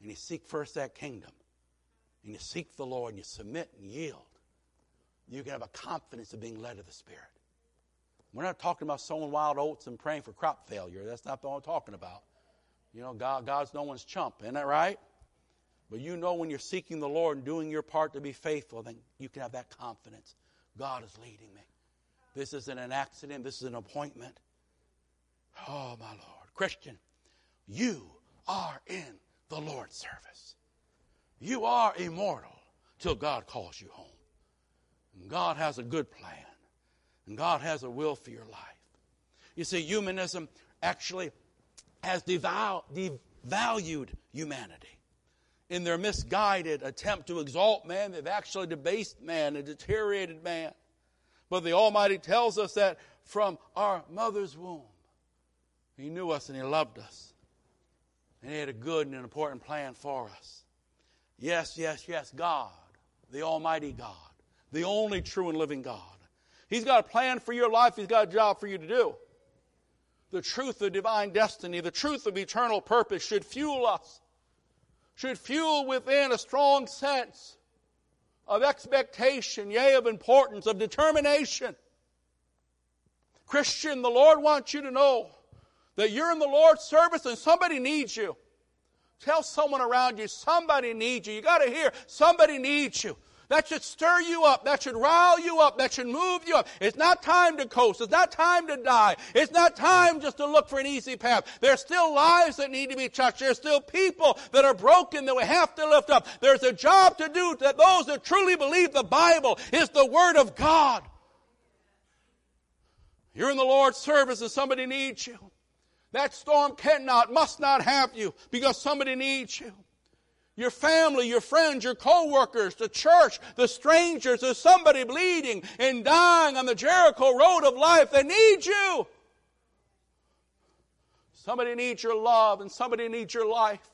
Speaker 4: and you seek first that kingdom and you seek the Lord and you submit and yield, you can have a confidence of being led of the Spirit. We're not talking about sowing wild oats and praying for crop failure. That's not what I'm talking about. You know, God, God's no one's chump. Isn't that right? But you know when you're seeking the Lord and doing your part to be faithful, then you can have that confidence. God is leading me. This isn't an accident, this is an appointment. Oh, my Lord. Christian, you are in the Lord's service. You are immortal till God calls you home. And God has a good plan. And God has a will for your life. You see, humanism actually has devalued humanity. In their misguided attempt to exalt man, they've actually debased man and deteriorated man. But the Almighty tells us that from our mother's womb, He knew us and He loved us. And He had a good and an important plan for us. Yes, yes, yes, God, the Almighty God, the only true and living God. He's got a plan for your life, He's got a job for you to do. The truth of divine destiny, the truth of eternal purpose should fuel us, should fuel within a strong sense of expectation, yea, of importance, of determination. Christian, the Lord wants you to know that you're in the Lord's service and somebody needs you. Tell someone around you, somebody needs you. You got to hear, somebody needs you. That should stir you up. That should rile you up. That should move you up. It's not time to coast. It's not time to die. It's not time just to look for an easy path. There's still lives that need to be touched. There's still people that are broken that we have to lift up. There's a job to do that those that truly believe the Bible is the Word of God. You're in the Lord's service and somebody needs you. That storm cannot, must not have you because somebody needs you your family, your friends, your co-workers, the church, the strangers, there's somebody bleeding and dying on the Jericho road of life. They need you. Somebody needs your love and somebody needs your life.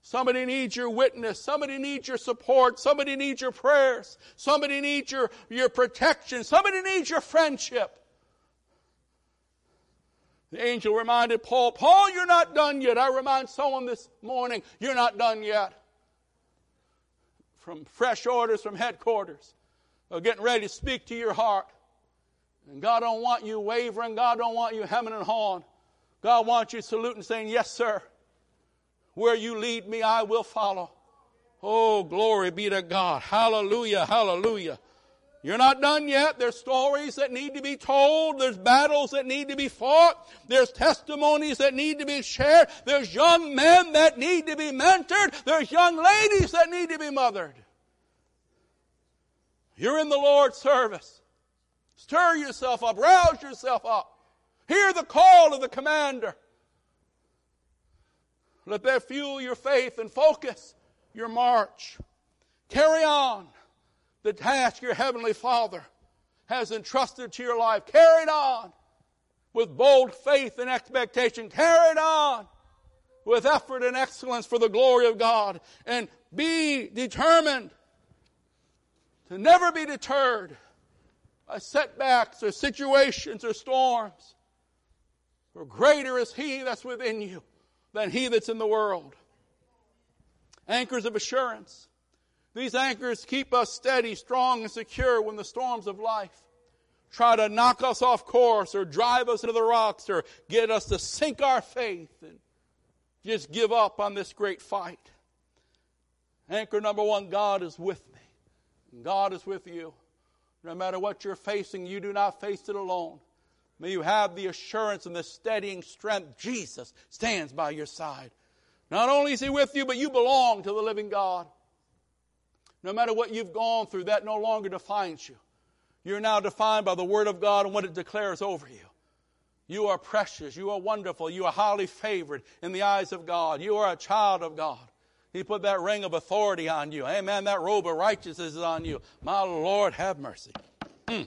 Speaker 4: Somebody needs your witness. Somebody needs your support. Somebody needs your prayers. Somebody needs your, your protection. Somebody needs your friendship. The angel reminded Paul, Paul, you're not done yet. I remind someone this morning, you're not done yet from fresh orders from headquarters of getting ready to speak to your heart. And God don't want you wavering. God don't want you hemming and hawing. God wants you saluting saying, Yes, sir. Where you lead me, I will follow. Oh, glory be to God. Hallelujah, hallelujah. You're not done yet. There's stories that need to be told. There's battles that need to be fought. There's testimonies that need to be shared. There's young men that need to be mentored. There's young ladies that need to be mothered. You're in the Lord's service. Stir yourself up. Rouse yourself up. Hear the call of the commander. Let that fuel your faith and focus your march. Carry on the task your Heavenly Father has entrusted to your life. Carry it on with bold faith and expectation. Carry it on with effort and excellence for the glory of God. And be determined to never be deterred by setbacks or situations or storms. For greater is He that's within you than He that's in the world. Anchors of assurance. These anchors keep us steady, strong, and secure when the storms of life try to knock us off course or drive us into the rocks or get us to sink our faith and just give up on this great fight. Anchor number one God is with me. God is with you. No matter what you're facing, you do not face it alone. May you have the assurance and the steadying strength. Jesus stands by your side. Not only is He with you, but you belong to the living God. No matter what you've gone through, that no longer defines you. You're now defined by the Word of God and what it declares over you. You are precious. You are wonderful. You are highly favored in the eyes of God. You are a child of God. He put that ring of authority on you. Amen. That robe of righteousness is on you. My Lord, have mercy. Mm.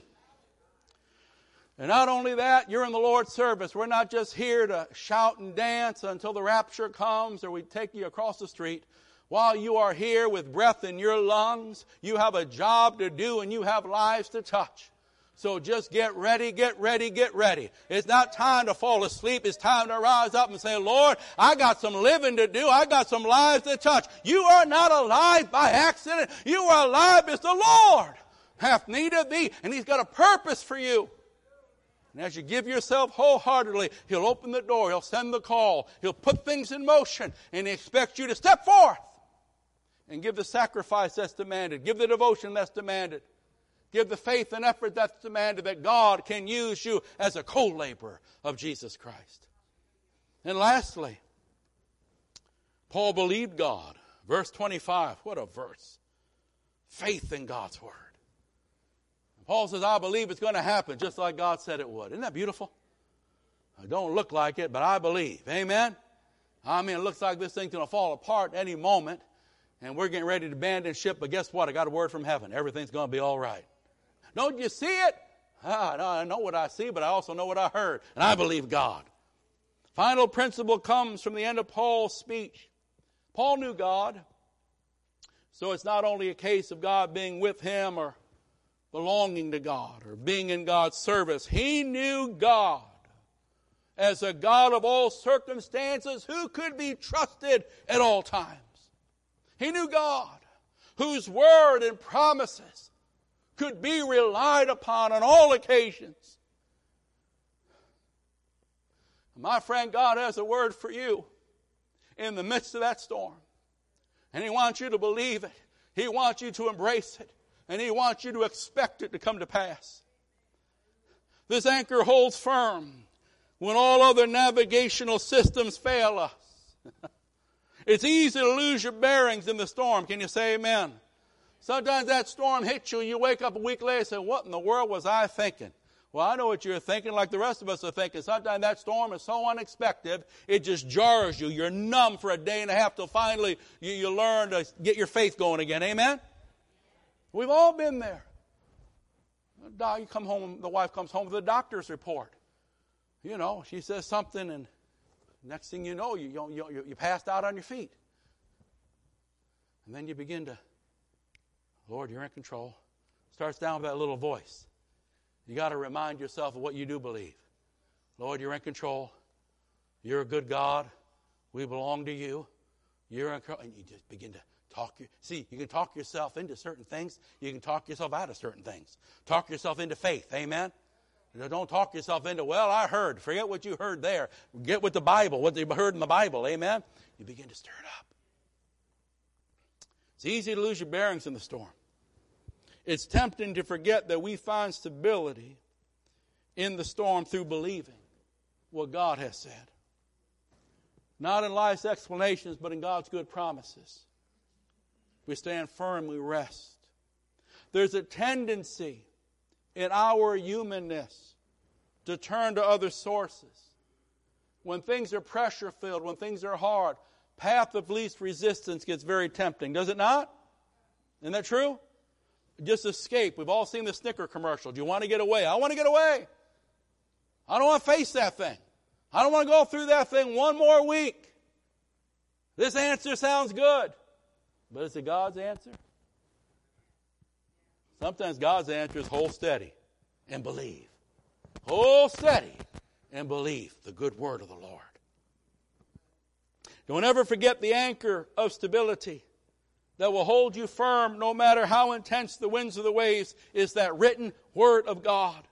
Speaker 4: And not only that, you're in the Lord's service. We're not just here to shout and dance until the rapture comes or we take you across the street. While you are here with breath in your lungs, you have a job to do and you have lives to touch. So just get ready, get ready, get ready. It's not time to fall asleep. It's time to rise up and say, Lord, I got some living to do. I got some lives to touch. You are not alive by accident. You are alive as the Lord hath need of thee. And He's got a purpose for you. And as you give yourself wholeheartedly, He'll open the door. He'll send the call. He'll put things in motion and He expects you to step forth and give the sacrifice that's demanded, give the devotion that's demanded, give the faith and effort that's demanded that God can use you as a co laborer of Jesus Christ. And lastly, Paul believed God. Verse 25, what a verse. Faith in God's word. Paul says, I believe it's going to happen just like God said it would. Isn't that beautiful? I don't look like it, but I believe. Amen? I mean, it looks like this thing's going to fall apart any moment, and we're getting ready to abandon ship, but guess what? I got a word from heaven. Everything's going to be all right. Don't you see it? Ah, I know what I see, but I also know what I heard, and I believe God. Final principle comes from the end of Paul's speech. Paul knew God, so it's not only a case of God being with him or belonging to God or being in God's service. He knew God as a God of all circumstances who could be trusted at all times. He knew God whose word and promises could be relied upon on all occasions. My friend, God has a word for you in the midst of that storm. And He wants you to believe it. He wants you to embrace it and He wants you to expect it to come to pass. This anchor holds firm when all other navigational systems fail us. it's easy to lose your bearings in the storm. Can you say amen? Sometimes that storm hits you and you wake up a week later and say, What in the world was I thinking? Well, I know what you're thinking, like the rest of us are thinking. Sometimes that storm is so unexpected, it just jars you. You're numb for a day and a half till finally you, you learn to get your faith going again. Amen? We've all been there. You come home, the wife comes home with a doctor's report. You know, she says something, and next thing you know, you, you, you passed out on your feet. And then you begin to, Lord, you're in control. Starts down with that little voice. You got to remind yourself of what you do believe. Lord, you're in control. You're a good God. We belong to you. You're in control. And you just begin to Talk see, you can talk yourself into certain things. You can talk yourself out of certain things. Talk yourself into faith. Amen. Don't talk yourself into, well, I heard. Forget what you heard there. Get with the Bible, what you heard in the Bible. Amen. You begin to stir it up. It's easy to lose your bearings in the storm. It's tempting to forget that we find stability in the storm through believing what God has said. Not in life's explanations, but in God's good promises. We stand firm, we rest. There's a tendency in our humanness to turn to other sources. When things are pressure filled, when things are hard, path of least resistance gets very tempting, does it not? Isn't that true? Just escape. We've all seen the Snicker commercial. Do you want to get away? I want to get away. I don't want to face that thing. I don't want to go through that thing one more week. This answer sounds good. But is it God's answer? Sometimes God's answer is hold steady and believe. Hold steady and believe the good word of the Lord. Don't ever forget the anchor of stability that will hold you firm no matter how intense the winds of the waves is that written word of God.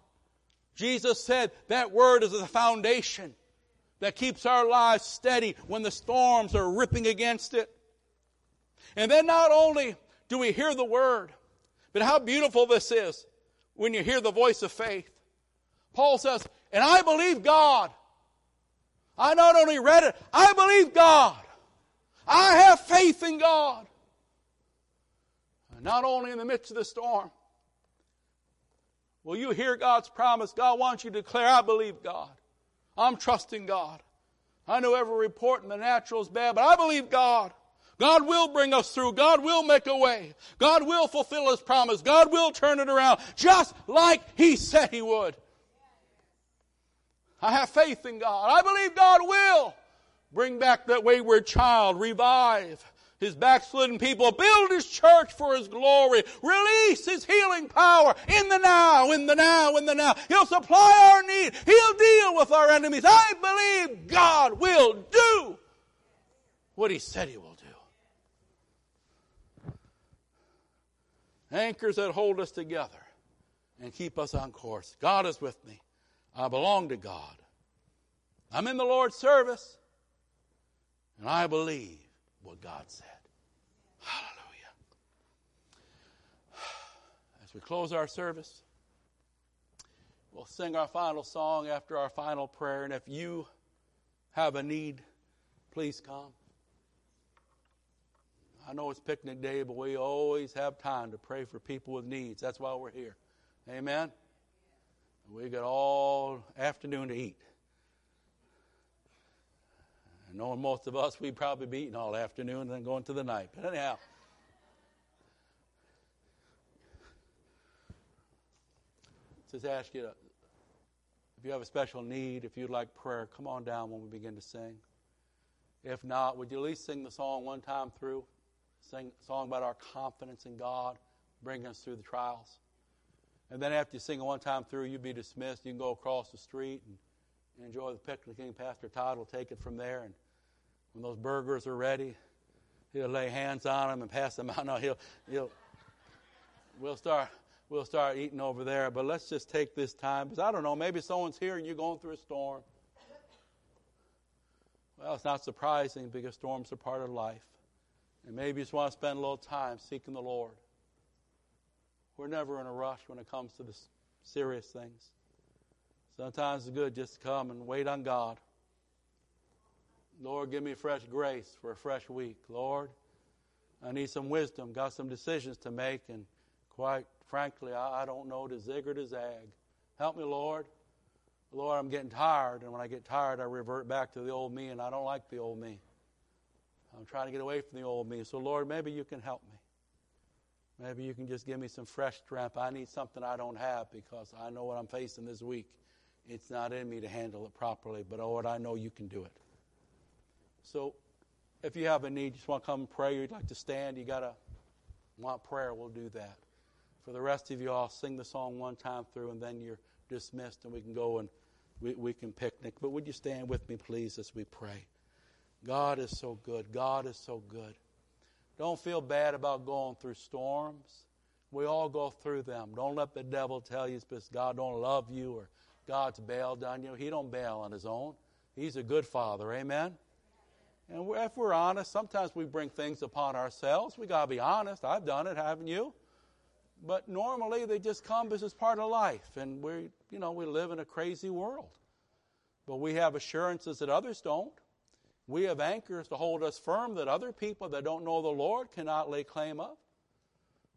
Speaker 4: Jesus said that word is the foundation that keeps our lives steady when the storms are ripping against it. And then not only do we hear the word, but how beautiful this is when you hear the voice of faith. Paul says, and I believe God. I not only read it, I believe God. I have faith in God. Not only in the midst of the storm, will you hear God's promise? God wants you to declare, I believe God. I'm trusting God. I know every report in the natural is bad, but I believe God. God will bring us through. God will make a way. God will fulfill His promise. God will turn it around just like He said He would. I have faith in God. I believe God will bring back that wayward child, revive his backslidden people, build his church for his glory, release his healing power in the now, in the now, in the now. He'll supply our need. He'll deal with our enemies. I believe God will do what he said he will do. anchors that hold us together and keep us on course. God is with me. I belong to God. I'm in the Lord's service, and I believe what God said. Hallelujah. As we close our service, we'll sing our final song after our final prayer, and if you have a need, please come. I know it's picnic day, but we always have time to pray for people with needs. That's why we're here. Amen. We got all afternoon to eat. And knowing most of us, we'd probably be eating all afternoon and then going to the night. But anyhow. Just ask you to, if you have a special need, if you'd like prayer, come on down when we begin to sing. If not, would you at least sing the song one time through? Sing a song about our confidence in God, bringing us through the trials. And then after you sing it one time through, you'd be dismissed. You can go across the street and enjoy the picnicking. Pastor Todd will take it from there. And when those burgers are ready, he'll lay hands on them and pass them out. No, he'll, he'll, we'll start, we'll start eating over there. But let's just take this time because I don't know. Maybe someone's here and you're going through a storm. Well, it's not surprising because storms are part of life. And maybe you just want to spend a little time seeking the Lord. We're never in a rush when it comes to the serious things. Sometimes it's good just to come and wait on God. Lord, give me fresh grace for a fresh week. Lord, I need some wisdom, got some decisions to make, and quite frankly, I, I don't know to zig or to zag. Help me, Lord. Lord, I'm getting tired, and when I get tired, I revert back to the old me, and I don't like the old me. I'm trying to get away from the old me. So, Lord, maybe you can help me. Maybe you can just give me some fresh strength. I need something I don't have because I know what I'm facing this week. It's not in me to handle it properly, but Lord, I know you can do it. So if you have a need, you just want to come and pray, you'd like to stand, you got to want prayer, we'll do that. For the rest of you, I'll sing the song one time through and then you're dismissed and we can go and we, we can picnic. But would you stand with me, please, as we pray? God is so good. God is so good. Don't feel bad about going through storms. We all go through them. Don't let the devil tell you because God don't love you or God's bailed on you. He don't bail on his own. He's a good father. Amen. And if we're honest, sometimes we bring things upon ourselves. We got to be honest. I've done it, haven't you? But normally they just come as it's part of life, and we, you know, we live in a crazy world. But we have assurances that others don't. We have anchors to hold us firm that other people that don't know the Lord cannot lay claim of.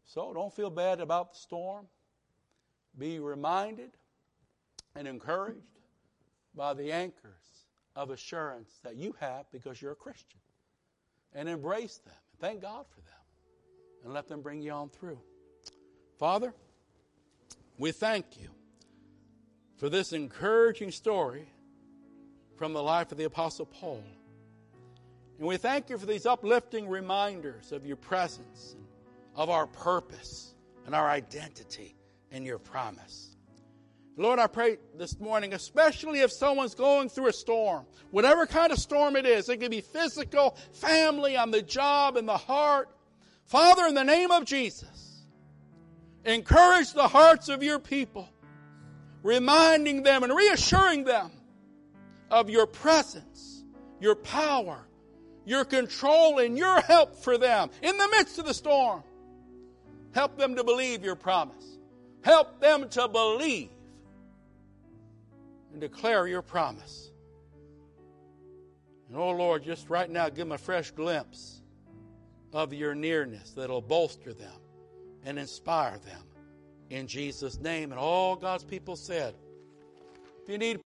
Speaker 4: So don't feel bad about the storm. Be reminded and encouraged by the anchors of assurance that you have because you're a Christian. And embrace them. And thank God for them. And let them bring you on through. Father, we thank you for this encouraging story from the life of the Apostle Paul. And we thank you for these uplifting reminders of your presence, of our purpose, and our identity in your promise. Lord, I pray this morning, especially if someone's going through a storm, whatever kind of storm it is, it can be physical, family, on the job, in the heart. Father, in the name of Jesus, encourage the hearts of your people, reminding them and reassuring them of your presence, your power, your control, and your help for them in the midst of the storm. Help them to believe your promise. Help them to believe and declare your promise. And oh Lord, just right now, give them a fresh glimpse of your nearness that'll bolster them and inspire them. In Jesus' name. And all God's people said, if you need